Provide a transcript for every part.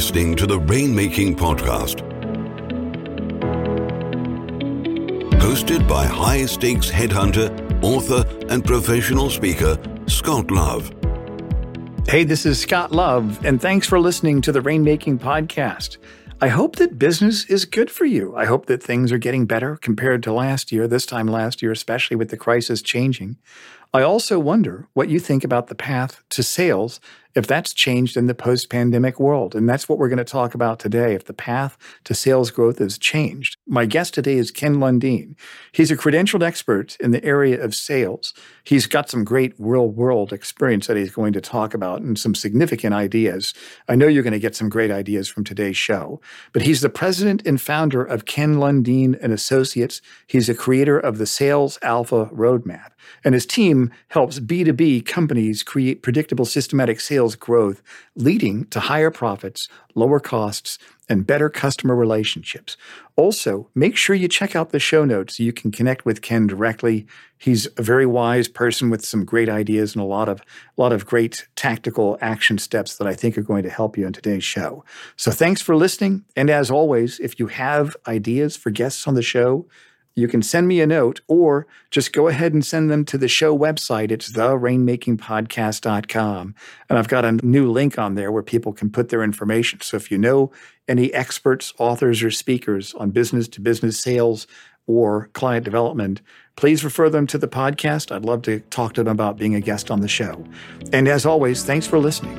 listening to the Rainmaking Podcast. Hosted by high stakes headhunter, author, and professional speaker, Scott Love. Hey, this is Scott Love, and thanks for listening to the Rainmaking Podcast. I hope that business is good for you. I hope that things are getting better compared to last year, this time last year, especially with the crisis changing. I also wonder what you think about the path to sales if that's changed in the post pandemic world. And that's what we're going to talk about today if the path to sales growth has changed. My guest today is Ken Lundin. He's a credentialed expert in the area of sales. He's got some great real world experience that he's going to talk about and some significant ideas. I know you're going to get some great ideas from today's show. But he's the president and founder of Ken Lundin and Associates. He's a creator of the Sales Alpha Roadmap. And his team helps B2B companies create predictable systematic sales sales growth, leading to higher profits, lower costs, and better customer relationships. Also, make sure you check out the show notes so you can connect with Ken directly. He's a very wise person with some great ideas and a lot of a lot of great tactical action steps that I think are going to help you in today's show. So thanks for listening. And as always, if you have ideas for guests on the show, you can send me a note or just go ahead and send them to the show website. It's therainmakingpodcast.com. And I've got a new link on there where people can put their information. So if you know any experts, authors, or speakers on business to business sales or client development, please refer them to the podcast. I'd love to talk to them about being a guest on the show. And as always, thanks for listening.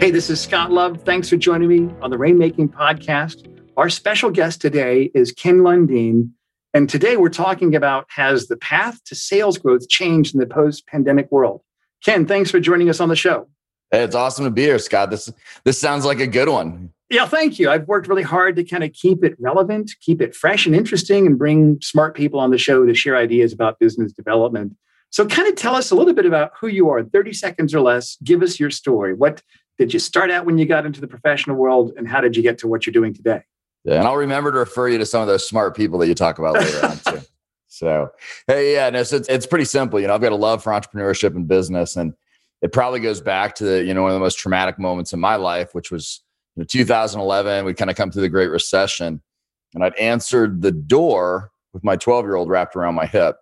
Hey, this is Scott Love. Thanks for joining me on the Rainmaking Podcast. Our special guest today is Ken Lundin. And today we're talking about has the path to sales growth changed in the post pandemic world? Ken, thanks for joining us on the show. Hey, it's awesome to be here, Scott. This this sounds like a good one. Yeah, thank you. I've worked really hard to kind of keep it relevant, keep it fresh and interesting, and bring smart people on the show to share ideas about business development. So, kind of tell us a little bit about who you are, 30 seconds or less. Give us your story. What did you start out when you got into the professional world, and how did you get to what you're doing today? Yeah, and I'll remember to refer you to some of those smart people that you talk about later on too. So, hey, yeah, no, so it's, it's pretty simple. You know, I've got a love for entrepreneurship and business, and it probably goes back to the, you know one of the most traumatic moments in my life, which was you know, 2011. We kind of come through the Great Recession, and I'd answered the door with my 12 year old wrapped around my hip,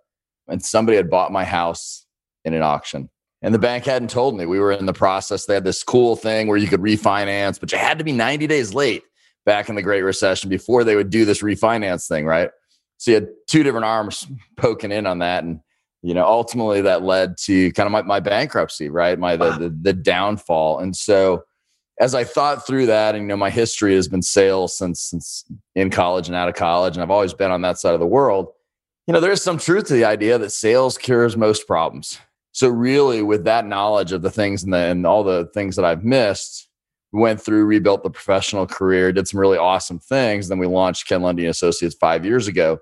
and somebody had bought my house in an auction. And the bank hadn't told me we were in the process. They had this cool thing where you could refinance, but you had to be 90 days late back in the Great Recession before they would do this refinance thing, right? So you had two different arms poking in on that. And, you know, ultimately that led to kind of my, my bankruptcy, right? My the, the, the downfall. And so as I thought through that, and you know, my history has been sales since since in college and out of college, and I've always been on that side of the world. You know, there is some truth to the idea that sales cures most problems. So really, with that knowledge of the things and, the, and all the things that I've missed, went through, rebuilt the professional career, did some really awesome things. Then we launched Ken Lundin Associates five years ago.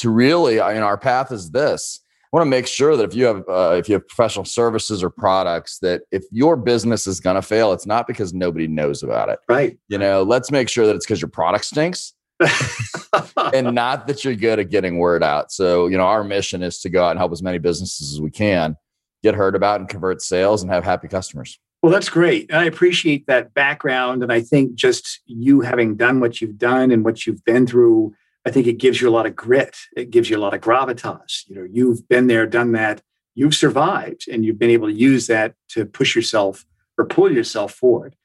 To really, I mean, our path is this. I want to make sure that if you have uh, if you have professional services or products, that if your business is going to fail, it's not because nobody knows about it. Right. You know, let's make sure that it's because your product stinks. and not that you're good at getting word out. So, you know, our mission is to go out and help as many businesses as we can get heard about and convert sales and have happy customers. Well, that's great. And I appreciate that background. And I think just you having done what you've done and what you've been through, I think it gives you a lot of grit. It gives you a lot of gravitas. You know, you've been there, done that, you've survived, and you've been able to use that to push yourself or pull yourself forward.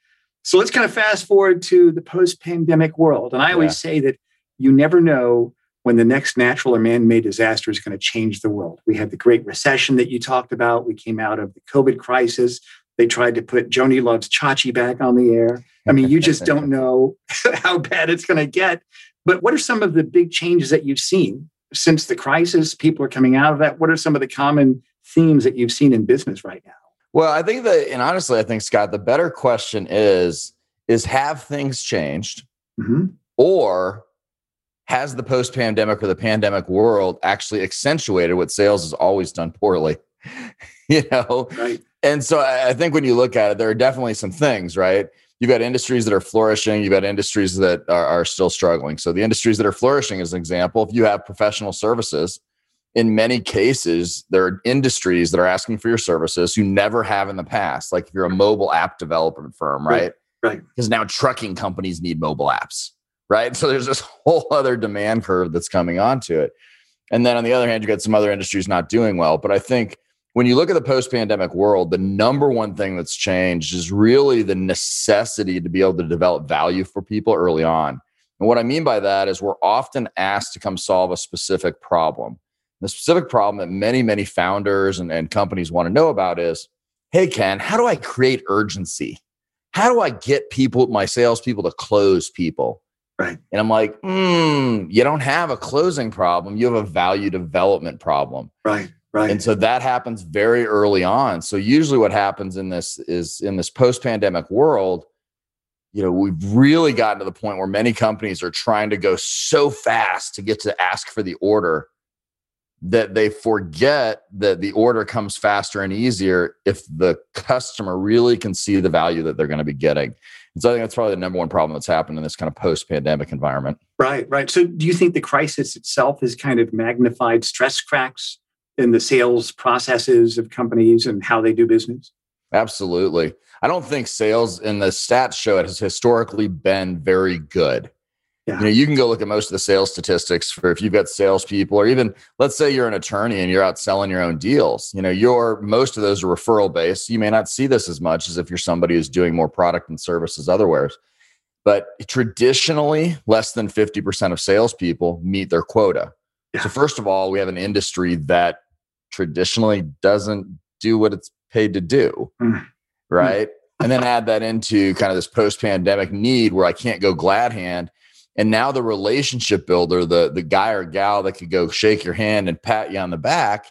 So let's kind of fast forward to the post pandemic world. And I always yeah. say that you never know when the next natural or man made disaster is going to change the world. We had the Great Recession that you talked about. We came out of the COVID crisis. They tried to put Joanie Loves Chachi back on the air. I mean, you just don't know how bad it's going to get. But what are some of the big changes that you've seen since the crisis? People are coming out of that. What are some of the common themes that you've seen in business right now? Well, I think that, and honestly, I think Scott, the better question is: is have things changed, mm-hmm. or has the post-pandemic or the pandemic world actually accentuated what sales has always done poorly? you know, right and so I think when you look at it, there are definitely some things, right? You've got industries that are flourishing, you've got industries that are, are still struggling. So the industries that are flourishing, as an example, if you have professional services, in many cases, there are industries that are asking for your services who never have in the past. Like if you're a mobile app development firm, right? Right. Because now trucking companies need mobile apps, right? So there's this whole other demand curve that's coming onto it. And then on the other hand, you got some other industries not doing well. But I think when you look at the post pandemic world, the number one thing that's changed is really the necessity to be able to develop value for people early on. And what I mean by that is we're often asked to come solve a specific problem. The specific problem that many, many founders and, and companies want to know about is hey, Ken, how do I create urgency? How do I get people, my salespeople, to close people? Right. And I'm like, hmm, you don't have a closing problem. You have a value development problem. Right. Right. And so that happens very early on. So usually what happens in this is in this post-pandemic world, you know, we've really gotten to the point where many companies are trying to go so fast to get to ask for the order that they forget that the order comes faster and easier if the customer really can see the value that they're going to be getting. And so I think that's probably the number one problem that's happened in this kind of post-pandemic environment. Right, right. So do you think the crisis itself has kind of magnified stress cracks in the sales processes of companies and how they do business? Absolutely. I don't think sales in the stats show it has historically been very good. Yeah. You know, you can go look at most of the sales statistics for if you've got salespeople, or even let's say you're an attorney and you're out selling your own deals. You know, your most of those are referral based. You may not see this as much as if you're somebody who's doing more product and services otherwise. But traditionally, less than 50% of salespeople meet their quota. Yeah. So, first of all, we have an industry that traditionally doesn't do what it's paid to do. Mm. Right. and then add that into kind of this post pandemic need where I can't go glad hand and now the relationship builder, the the guy or gal that could go shake your hand and pat you on the back,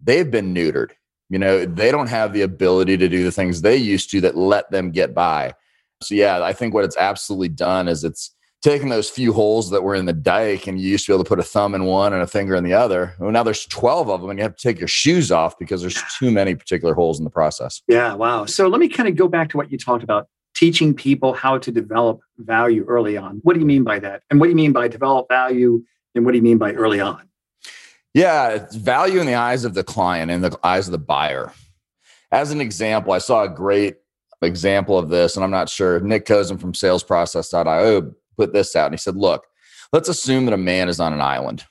they've been neutered. You know, they don't have the ability to do the things they used to that let them get by. So yeah, I think what it's absolutely done is it's taken those few holes that were in the dike and you used to be able to put a thumb in one and a finger in the other. Well, now there's 12 of them and you have to take your shoes off because there's too many particular holes in the process. Yeah, wow. So let me kind of go back to what you talked about teaching people how to develop value early on. What do you mean by that? And what do you mean by develop value? And what do you mean by early on? Yeah, it's value in the eyes of the client and the eyes of the buyer. As an example, I saw a great example of this, and I'm not sure. Nick Kozin from salesprocess.io put this out, and he said, Look, let's assume that a man is on an island,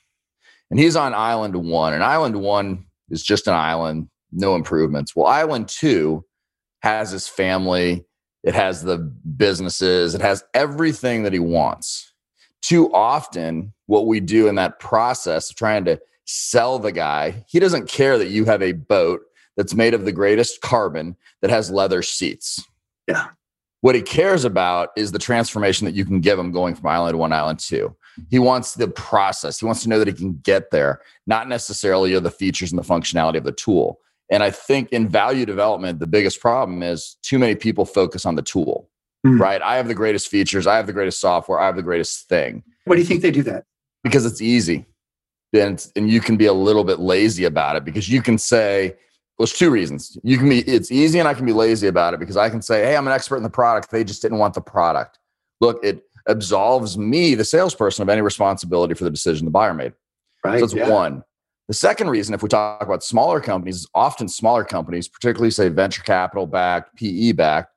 and he's on island one, and island one is just an island, no improvements. Well, island two has his family, it has the businesses, it has everything that he wants. Too often, what we do in that process of trying to sell the guy, he doesn't care that you have a boat that's made of the greatest carbon that has leather seats. Yeah. What he cares about is the transformation that you can give him going from island one, island two. He wants the process. He wants to know that he can get there, not necessarily the features and the functionality of the tool. And I think in value development, the biggest problem is too many people focus on the tool, mm. right? I have the greatest features, I have the greatest software, I have the greatest thing. Why do you think they do that? Because it's easy. And, and you can be a little bit lazy about it because you can say, there's two reasons. You can be, it's easy and I can be lazy about it because I can say, hey, I'm an expert in the product. They just didn't want the product. Look, it absolves me, the salesperson, of any responsibility for the decision the buyer made. Right. So that's yeah. one. The second reason, if we talk about smaller companies, is often smaller companies, particularly say venture capital backed, PE backed,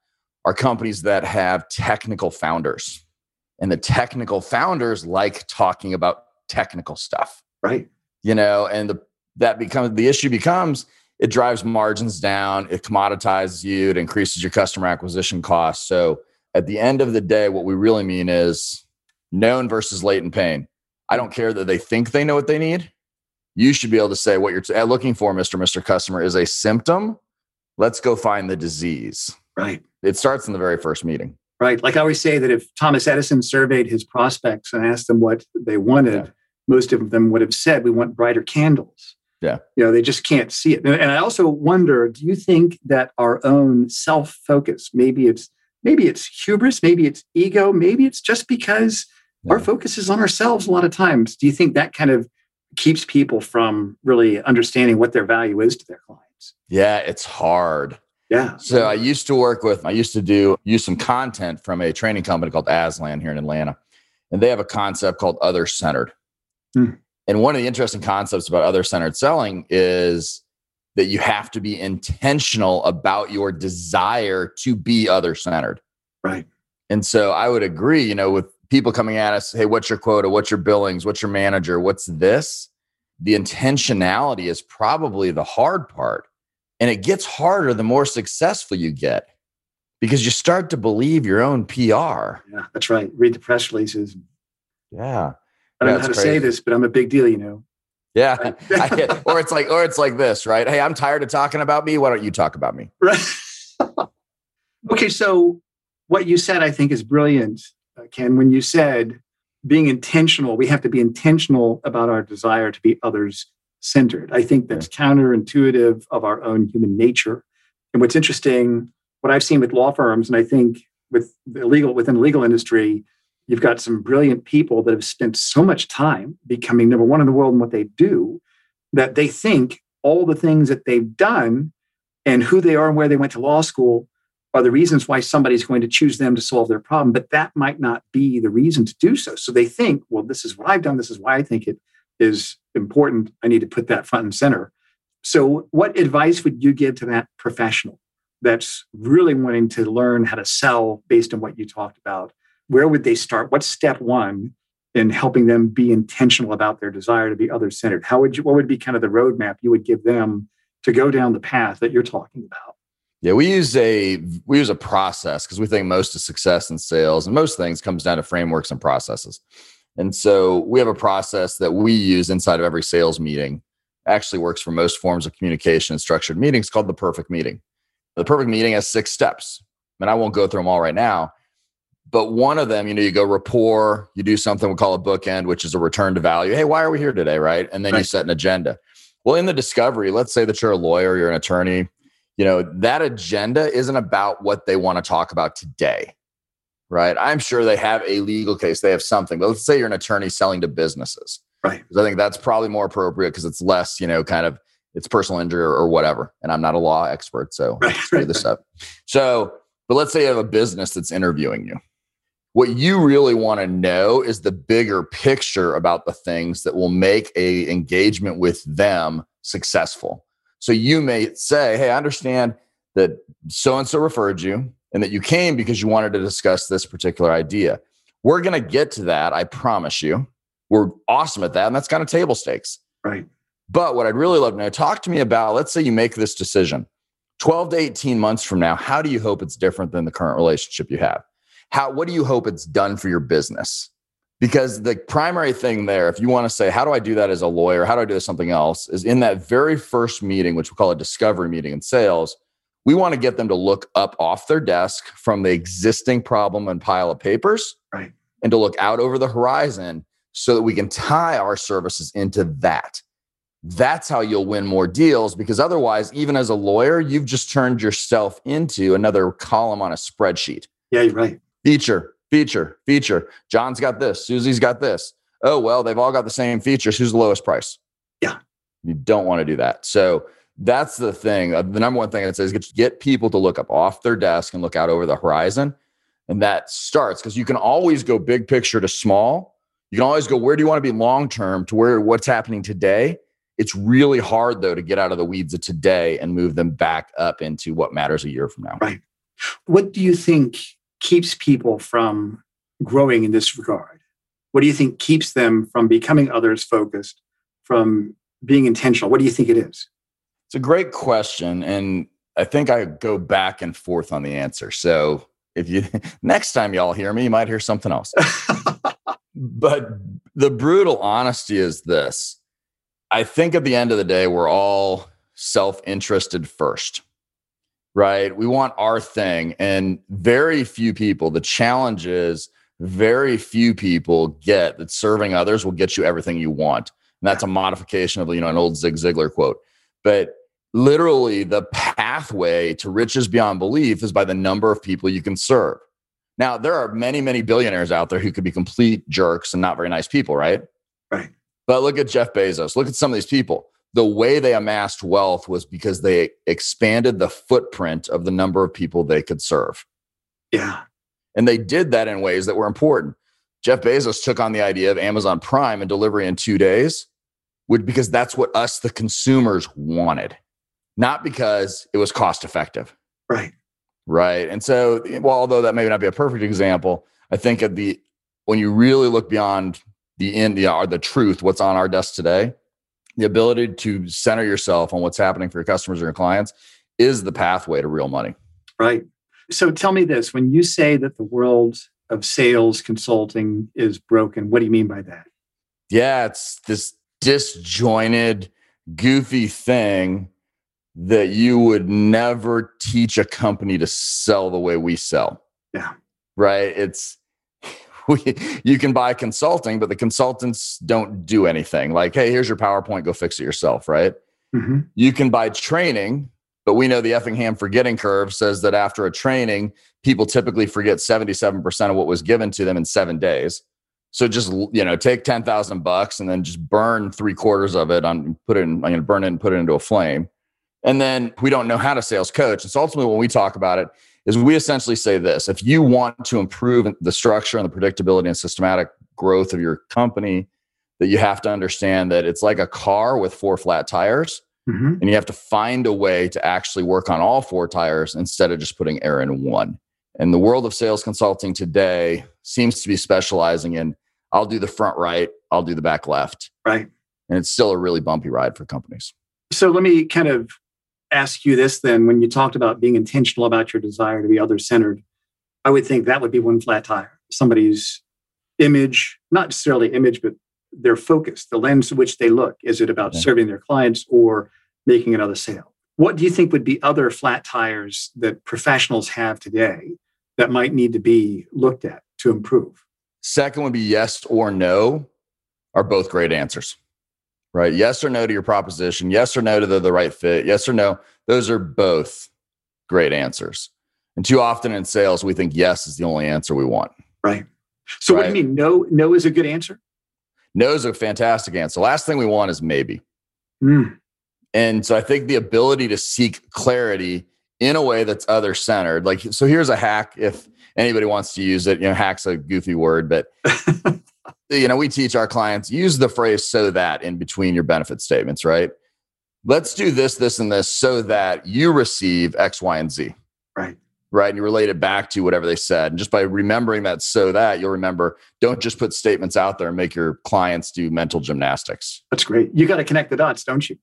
are companies that have technical founders. And the technical founders like talking about technical stuff. Right. You know, and the, that becomes the issue becomes it drives margins down, it commoditizes you, it increases your customer acquisition costs. So at the end of the day, what we really mean is known versus latent pain. I don't care that they think they know what they need you should be able to say what you're t- uh, looking for, Mr. Mr. Customer, is a symptom. Let's go find the disease. Right. It starts in the very first meeting. Right. Like I always say that if Thomas Edison surveyed his prospects and asked them what they wanted, yeah. most of them would have said, We want brighter candles. Yeah. You know, they just can't see it. And I also wonder, do you think that our own self-focus, maybe it's maybe it's hubris, maybe it's ego, maybe it's just because yeah. our focus is on ourselves a lot of times. Do you think that kind of keeps people from really understanding what their value is to their clients. Yeah, it's hard. Yeah. So I used to work with, I used to do use some content from a training company called Aslan here in Atlanta. And they have a concept called other centered. Hmm. And one of the interesting concepts about other centered selling is that you have to be intentional about your desire to be other centered. Right. And so I would agree, you know, with people coming at us, hey, what's your quota? What's your billings? What's your manager? What's this? The intentionality is probably the hard part. And it gets harder the more successful you get because you start to believe your own PR. Yeah, that's right. Read the press releases. Yeah. I don't Yeah, know how to it's say this, but I'm a big deal, you know. Yeah. I or it's like, or it's like this, right? Hey, I'm tired of talking about me. Why don't you talk about me? Right. okay, so what you said, I think, is brilliant, uh, Ken. When you said being intentional, we have to be intentional about our desire to be others centered. I think that's counterintuitive of our own human nature. And what's interesting, what I've seen with law firms, and I think with the legal within the legal industry, you've got some brilliant people that have spent so much time becoming number one in the world in what they do that they think all the things that they've done and who they are and where they went to law school are the reasons why somebody's going to choose them to solve their problem. But that might not be the reason to do so. So they think, well, this is what I've done. This is why I think it is important. I need to put that front and center. So, what advice would you give to that professional that's really wanting to learn how to sell based on what you talked about? Where would they start? What's step one in helping them be intentional about their desire to be other centered? How would you, what would be kind of the roadmap you would give them to go down the path that you're talking about? Yeah, we use a we use a process because we think most of success in sales and most things comes down to frameworks and processes. And so we have a process that we use inside of every sales meeting. Actually works for most forms of communication and structured meetings called the perfect meeting. The perfect meeting has six steps. And I won't go through them all right now. But one of them, you know, you go rapport, you do something we call a bookend, which is a return to value. Hey, why are we here today? Right. And then you set an agenda. Well, in the discovery, let's say that you're a lawyer, you're an attorney, you know, that agenda isn't about what they want to talk about today. Right. I'm sure they have a legal case, they have something, but let's say you're an attorney selling to businesses. Right. Because I think that's probably more appropriate because it's less, you know, kind of it's personal injury or, or whatever. And I'm not a law expert, so Right, right, this up. So, but let's say you have a business that's interviewing you. What you really want to know is the bigger picture about the things that will make a engagement with them successful. So you may say, "Hey, I understand that so and so referred you and that you came because you wanted to discuss this particular idea. We're going to get to that, I promise you. We're awesome at that, and that's kind of table stakes. Right. But what I'd really love to know, talk to me about, let's say you make this decision 12 to 18 months from now, how do you hope it's different than the current relationship you have? How, what do you hope it's done for your business? Because the primary thing there, if you want to say, how do I do that as a lawyer? How do I do something else? Is in that very first meeting, which we call a discovery meeting in sales, we want to get them to look up off their desk from the existing problem and pile of papers Right. and to look out over the horizon so that we can tie our services into that. That's how you'll win more deals because otherwise, even as a lawyer, you've just turned yourself into another column on a spreadsheet. Yeah, you're right. Feature, feature, feature. John's got this, Susie's got this. Oh, well, they've all got the same features. Who's the lowest price? Yeah. You don't want to do that. So that's the thing. Uh, The number one thing I'd say is get, get people to look up off their desk and look out over the horizon. And that starts because you can always go big picture to small. You can always go, where do you want to be long term to where what's happening today? It's really hard though to get out of the weeds of today and move them back up into what matters a year from now. Right. What do you think keeps people from growing in this regard? What do you think keeps them from becoming others focused, from being intentional? What do you think it is? It's a great question. And I think I go back and forth on the answer. So if you next time y'all hear me, you might hear something else. but the brutal honesty is this I think at the end of the day, we're all self interested first, right? We want our thing. And very few people, the challenge is very few people get that serving others will get you everything you want. And that's a modification of, you know, an old Zig Ziglar quote. But literally, the pathway to riches beyond belief is by the number of people you can serve. Now, there are many, many billionaires out there who could be complete jerks and not very nice people, right? Right. But look at Jeff Bezos. Look at some of these people. The way they amassed wealth was because they expanded the footprint of the number of people they could serve. Yeah. And they did that in ways that were important. Jeff Bezos took on the idea of Amazon Prime and delivery in two days. would because that's what us the consumers wanted not because it was cost effective right right and so well although that may not be a perfect example i think at the when you really look beyond the end the, the truth what's on our desk today the ability to center yourself on what's happening for your customers or your clients is the pathway to real money right so tell me this when you say that the world of sales consulting is broken what do you mean by that yeah it's this disjointed goofy thing that you would never teach a company to sell the way we sell. Yeah. Right. It's, we, you can buy consulting, but the consultants don't do anything. Like, hey, here's your PowerPoint, go fix it yourself. Right. Mm-hmm. You can buy training, but we know the Ebbinghaus forgetting curve says that after a training, people typically forget 77% of what was given to them in seven days. So just you know, take ten thousand bucks and then just burn three quarters of it on put it in, I'm gonna burn it and put it into a flame and then we don't know how to sales coach. And so ultimately, when we talk about it, is we essentially say this if you want to improve the structure and the predictability and systematic growth of your company, that you have to understand that it's like a car with four flat tires. Mm-hmm. And you have to find a way to actually work on all four tires instead of just putting air in one. And the world of sales consulting today seems to be specializing in I'll do the front right, I'll do the back left. Right. And it's still a really bumpy ride for companies. So let me kind of ask you this then when you talked about being intentional about your desire to be other centered i would think that would be one flat tire. Somebody's image not necessarily image but their focus the lens which they look. Is it about serving their clients or making another sale? What do you think would be other flat tires that professionals have today that might need to be looked at to improve? Second would be yes or no are both great answers right? Yes or no to your proposition. Yes or no to the, the right fit. Yes or no. Those are both great answers. And too often in sales, we think yes is the only answer we want. Right. So right? what do you mean? No, no is a good answer? No is a fantastic answer. Last thing we want is maybe. Mm. And so I think the ability to seek clarity in a way that's other centered. Like, so here's a hack if anybody wants to use it. You know, hack's a goofy word, but you know, we teach our clients use the phrase so that in between your benefit statements, right? Let's do this, this, and this so that you receive X, Y, and Z. Right. Right. And you relate it back to whatever they said. And just by remembering that so that you'll remember, don't just put statements out there and make your clients do mental gymnastics. That's great. You got to connect the dots, don't you?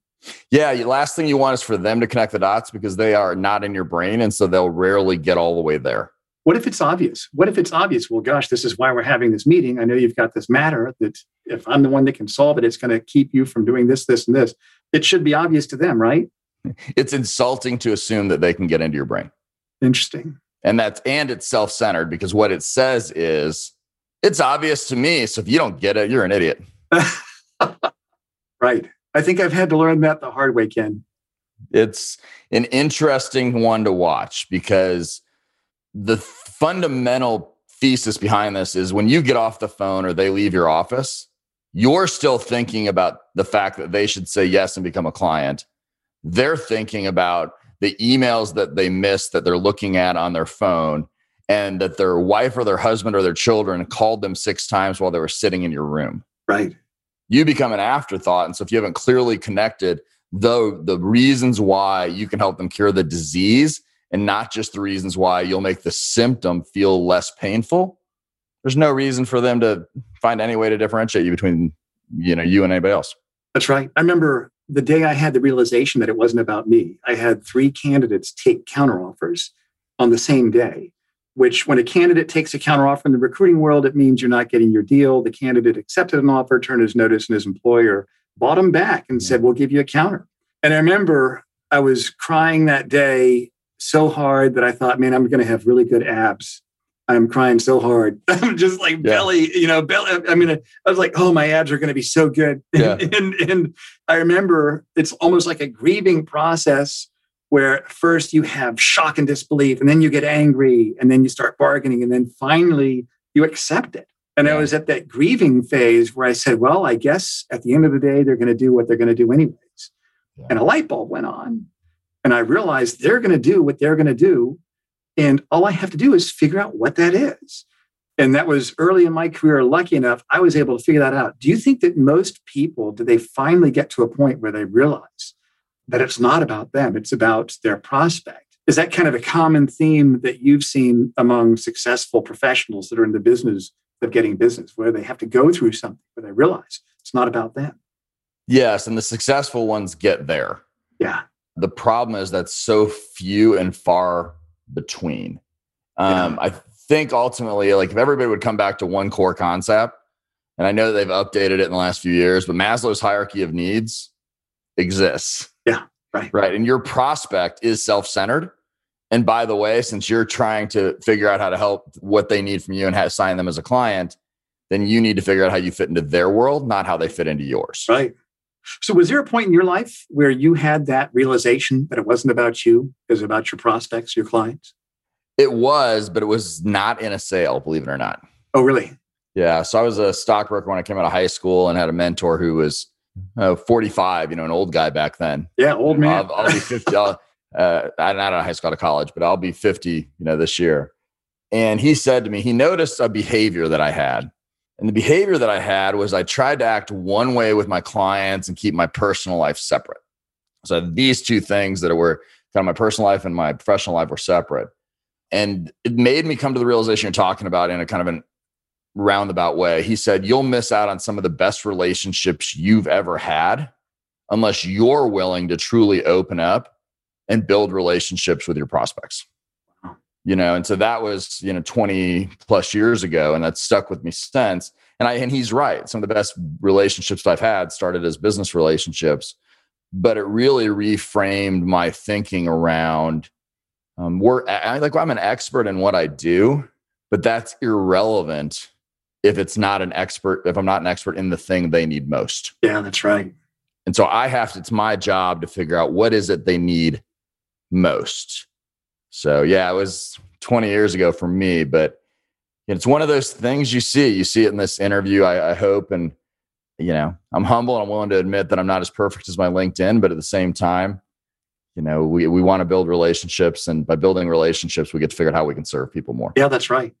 Yeah. The last thing you want is for them to connect the dots because they are not in your brain. And so they'll rarely get all the way there. What if it's obvious? What if it's obvious? Well, gosh, this is why we're having this meeting. I know you've got this matter that if I'm the one that can solve it, it's going to keep you from doing this, this, and this. It should be obvious to them, right? It's insulting to assume that they can get into your brain. Interesting. And that's and it's self-centered because what it says is it's obvious to me. So if you don't get it, you're an idiot. right. I think I've had to learn that the hard way, Ken. It's an interesting one to watch because the fundamental thesis behind this is when you get off the phone or they leave your office, you're still thinking about the fact that they should say yes and become a client. They're thinking about the emails that they missed that they're looking at on their phone and that their wife or their husband or their children called them six times while they were sitting in your room. Right. You become an afterthought. And so if you haven't clearly connected the, the reasons why you can help them cure the disease and not just the reasons why you'll make the symptom feel less painful. There's no reason for them to find any way to differentiate you between you know you and anybody else. That's right. I remember the day i had the realization that it wasn't about me. I had three candidates take counteroffers on the same day which when a candidate takes a counteroffer in the recruiting world it means you're not getting your deal. The candidate accepted an offer turned his notice and his employer bought him back and yeah. said we'll give you a counter. And i remember i was crying that day so hard that I thought, man, I'm going to have really good abs. I'm crying so hard. I'm just like yeah. belly, you know, belly. I mean, I was like, oh, my abs are going to be so good. Yeah. And, and, and I remember it's almost like a grieving process where first you have shock and disbelief, and then you get angry, and then you start bargaining, and then finally you accept it. And yeah. I was at that grieving phase where I said, well, I guess at the end of the day, they're going to do what they're going to do anyways. Yeah. And a light bulb went on. And I realized they're going to do what they're going to do. And all I have to do is figure out what that is. And that was early in my career. Lucky enough, I was able to figure that out. Do you think that most people, do they finally get to a point where they realize that it's not about them, it's about their prospect? Is that kind of a common theme that you've seen among successful professionals that are in the business of getting business, where they have to go through something where they realize it's not about them? Yes. And the successful ones get there. Yeah. The problem is that's so few and far between. Um, yeah. I think ultimately, like if everybody would come back to one core concept, and I know they've updated it in the last few years, but Maslow's hierarchy of needs exists. Yeah, right. Right. And your prospect is self centered. And by the way, since you're trying to figure out how to help what they need from you and how to sign them as a client, then you need to figure out how you fit into their world, not how they fit into yours. Right. So, was there a point in your life where you had that realization that it wasn't about you, it was about your prospects, your clients? It was, but it was not in a sale, believe it or not. Oh, really? Yeah. So I was a stockbroker when I came out of high school and had a mentor who was uh, 45, you know, an old guy back then. Yeah, old man. I'll, I'll be 50. I'll, uh, I'm not out of high school to college, but I'll be 50, you know, this year. And he said to me, he noticed a behavior that I had. And the behavior that I had was I tried to act one way with my clients and keep my personal life separate. So these two things that were kind of my personal life and my professional life were separate. And it made me come to the realization you're talking about in a kind of an roundabout way. He said, You'll miss out on some of the best relationships you've ever had unless you're willing to truly open up and build relationships with your prospects. You know, and so that was, you know, 20 plus years ago, and that's stuck with me since. And I and he's right. Some of the best relationships I've had started as business relationships, but it really reframed my thinking around um, we're I, like I'm an expert in what I do, but that's irrelevant if it's not an expert, if I'm not an expert in the thing they need most. Yeah, that's right. And so I have to, it's my job to figure out what is it they need most. So yeah, it was 20 years ago for me, but it's one of those things you see. You see it in this interview, I, I hope. And, you know, I'm humble and I'm willing to admit that I'm not as perfect as my LinkedIn, but at the same time, you know we, we want to build relationships and by building relationships we get to figure out how we can serve people more yeah that's right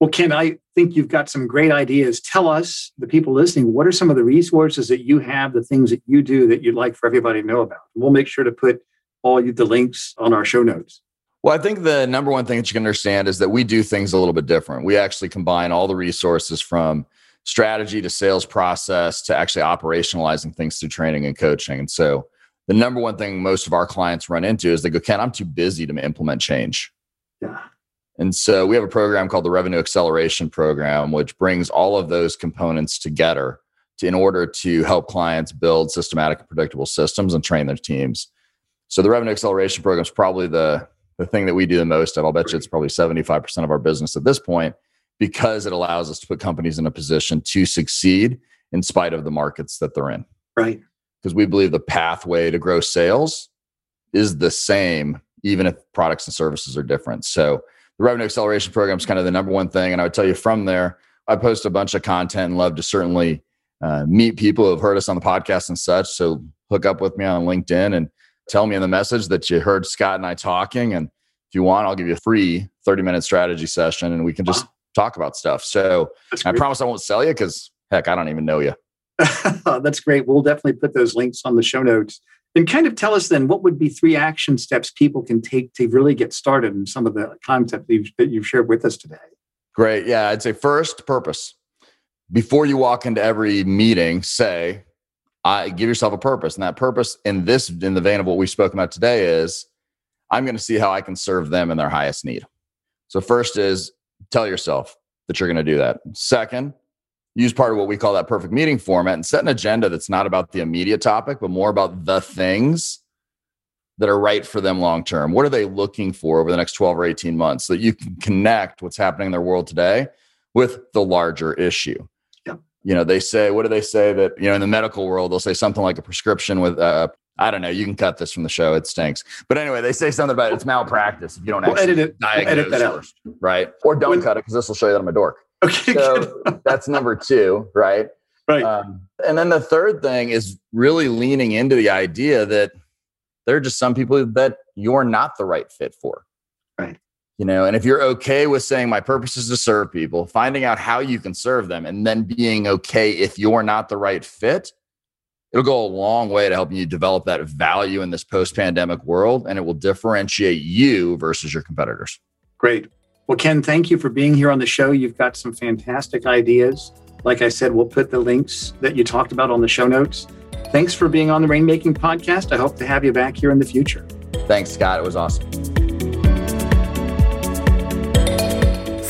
well ken i think you've got some great ideas tell us the people listening what are some of the resources that you have the things that you do that you'd like for everybody to know about we'll make sure to put all the links on our show notes well, I think the number one thing that you can understand is that we do things a little bit different. We actually combine all the resources from strategy to sales process to actually operationalizing things through training and coaching. And so the number one thing most of our clients run into is they go, Ken, I'm too busy to implement change. Yeah. And so we have a program called the Revenue Acceleration Program, which brings all of those components together to, in order to help clients build systematic and predictable systems and train their teams. So the Revenue Acceleration Program is probably the, the thing that we do the most of. I'll bet you it's probably 75% of our business at this point because it allows us to put companies in a position to succeed in spite of the markets that they're in. Right because we believe the pathway to grow sales is the same, even if products and services are different. So the revenue acceleration program is kind of the number one thing. And I would tell you from there, I post a bunch of content and love to certainly uh, meet people who have heard us on the podcast and such. So hook up with me on LinkedIn and tell me in the message that you heard Scott and I talking. And if you want, I'll give you a free 30 minute strategy session and we can just wow. talk about stuff. So I promise I won't sell you because heck, I don't even know you. That's great. We'll definitely put those links on the show notes. And kind of tell us then what would be three action steps people can take to really get started in some of the content that you've, that you've shared with us today. Great. Yeah, I'd say first purpose. Before you walk into every meeting, say, I give yourself a purpose. And that purpose in this, in the vein of what we've spoken about today, is I'm going to see how I can serve them in their highest need. So, first is tell yourself that you're going to do that. Second, use part of what we call that perfect meeting format and set an agenda that's not about the immediate topic, but more about the things that are right for them long term. What are they looking for over the next 12 or 18 months so that you can connect what's happening in their world today with the larger issue? You know, they say, what do they say that, you know, in the medical world, they'll say something like a prescription with, uh, I don't know. You can cut this from the show. It stinks. But anyway, they say something about it's malpractice if you don't we'll edit it. We'll edit that first, out. right? Or don't when, cut it because this will show you that I'm a dork. Okay. So that's number two, right? Right. Um, and then the third thing is really leaning into the idea that there are just some people that you're not the right fit for. Right. You know and if you're okay with saying my purpose is to serve people finding out how you can serve them and then being okay if you're not the right fit it'll go a long way to helping you develop that value in this post-pandemic world and it will differentiate you versus your competitors. Great. Well ken thank you for being here on the show. You've got some fantastic ideas. Like i said we'll put the links that you talked about on the show notes. Thanks for being on the rainmaking podcast. I hope to have you back here in the future. Thanks scott. It was awesome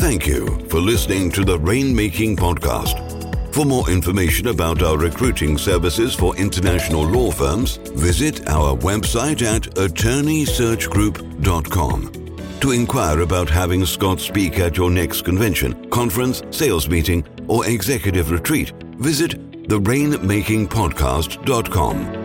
Thank you for listening to the Rainmaking Podcast. For more information about our recruiting services for international law firms, visit our website at attorneysearchgroup.com. To inquire about having Scott speak at your next convention, conference, sales meeting, or executive retreat, visit therainmakingpodcast.com.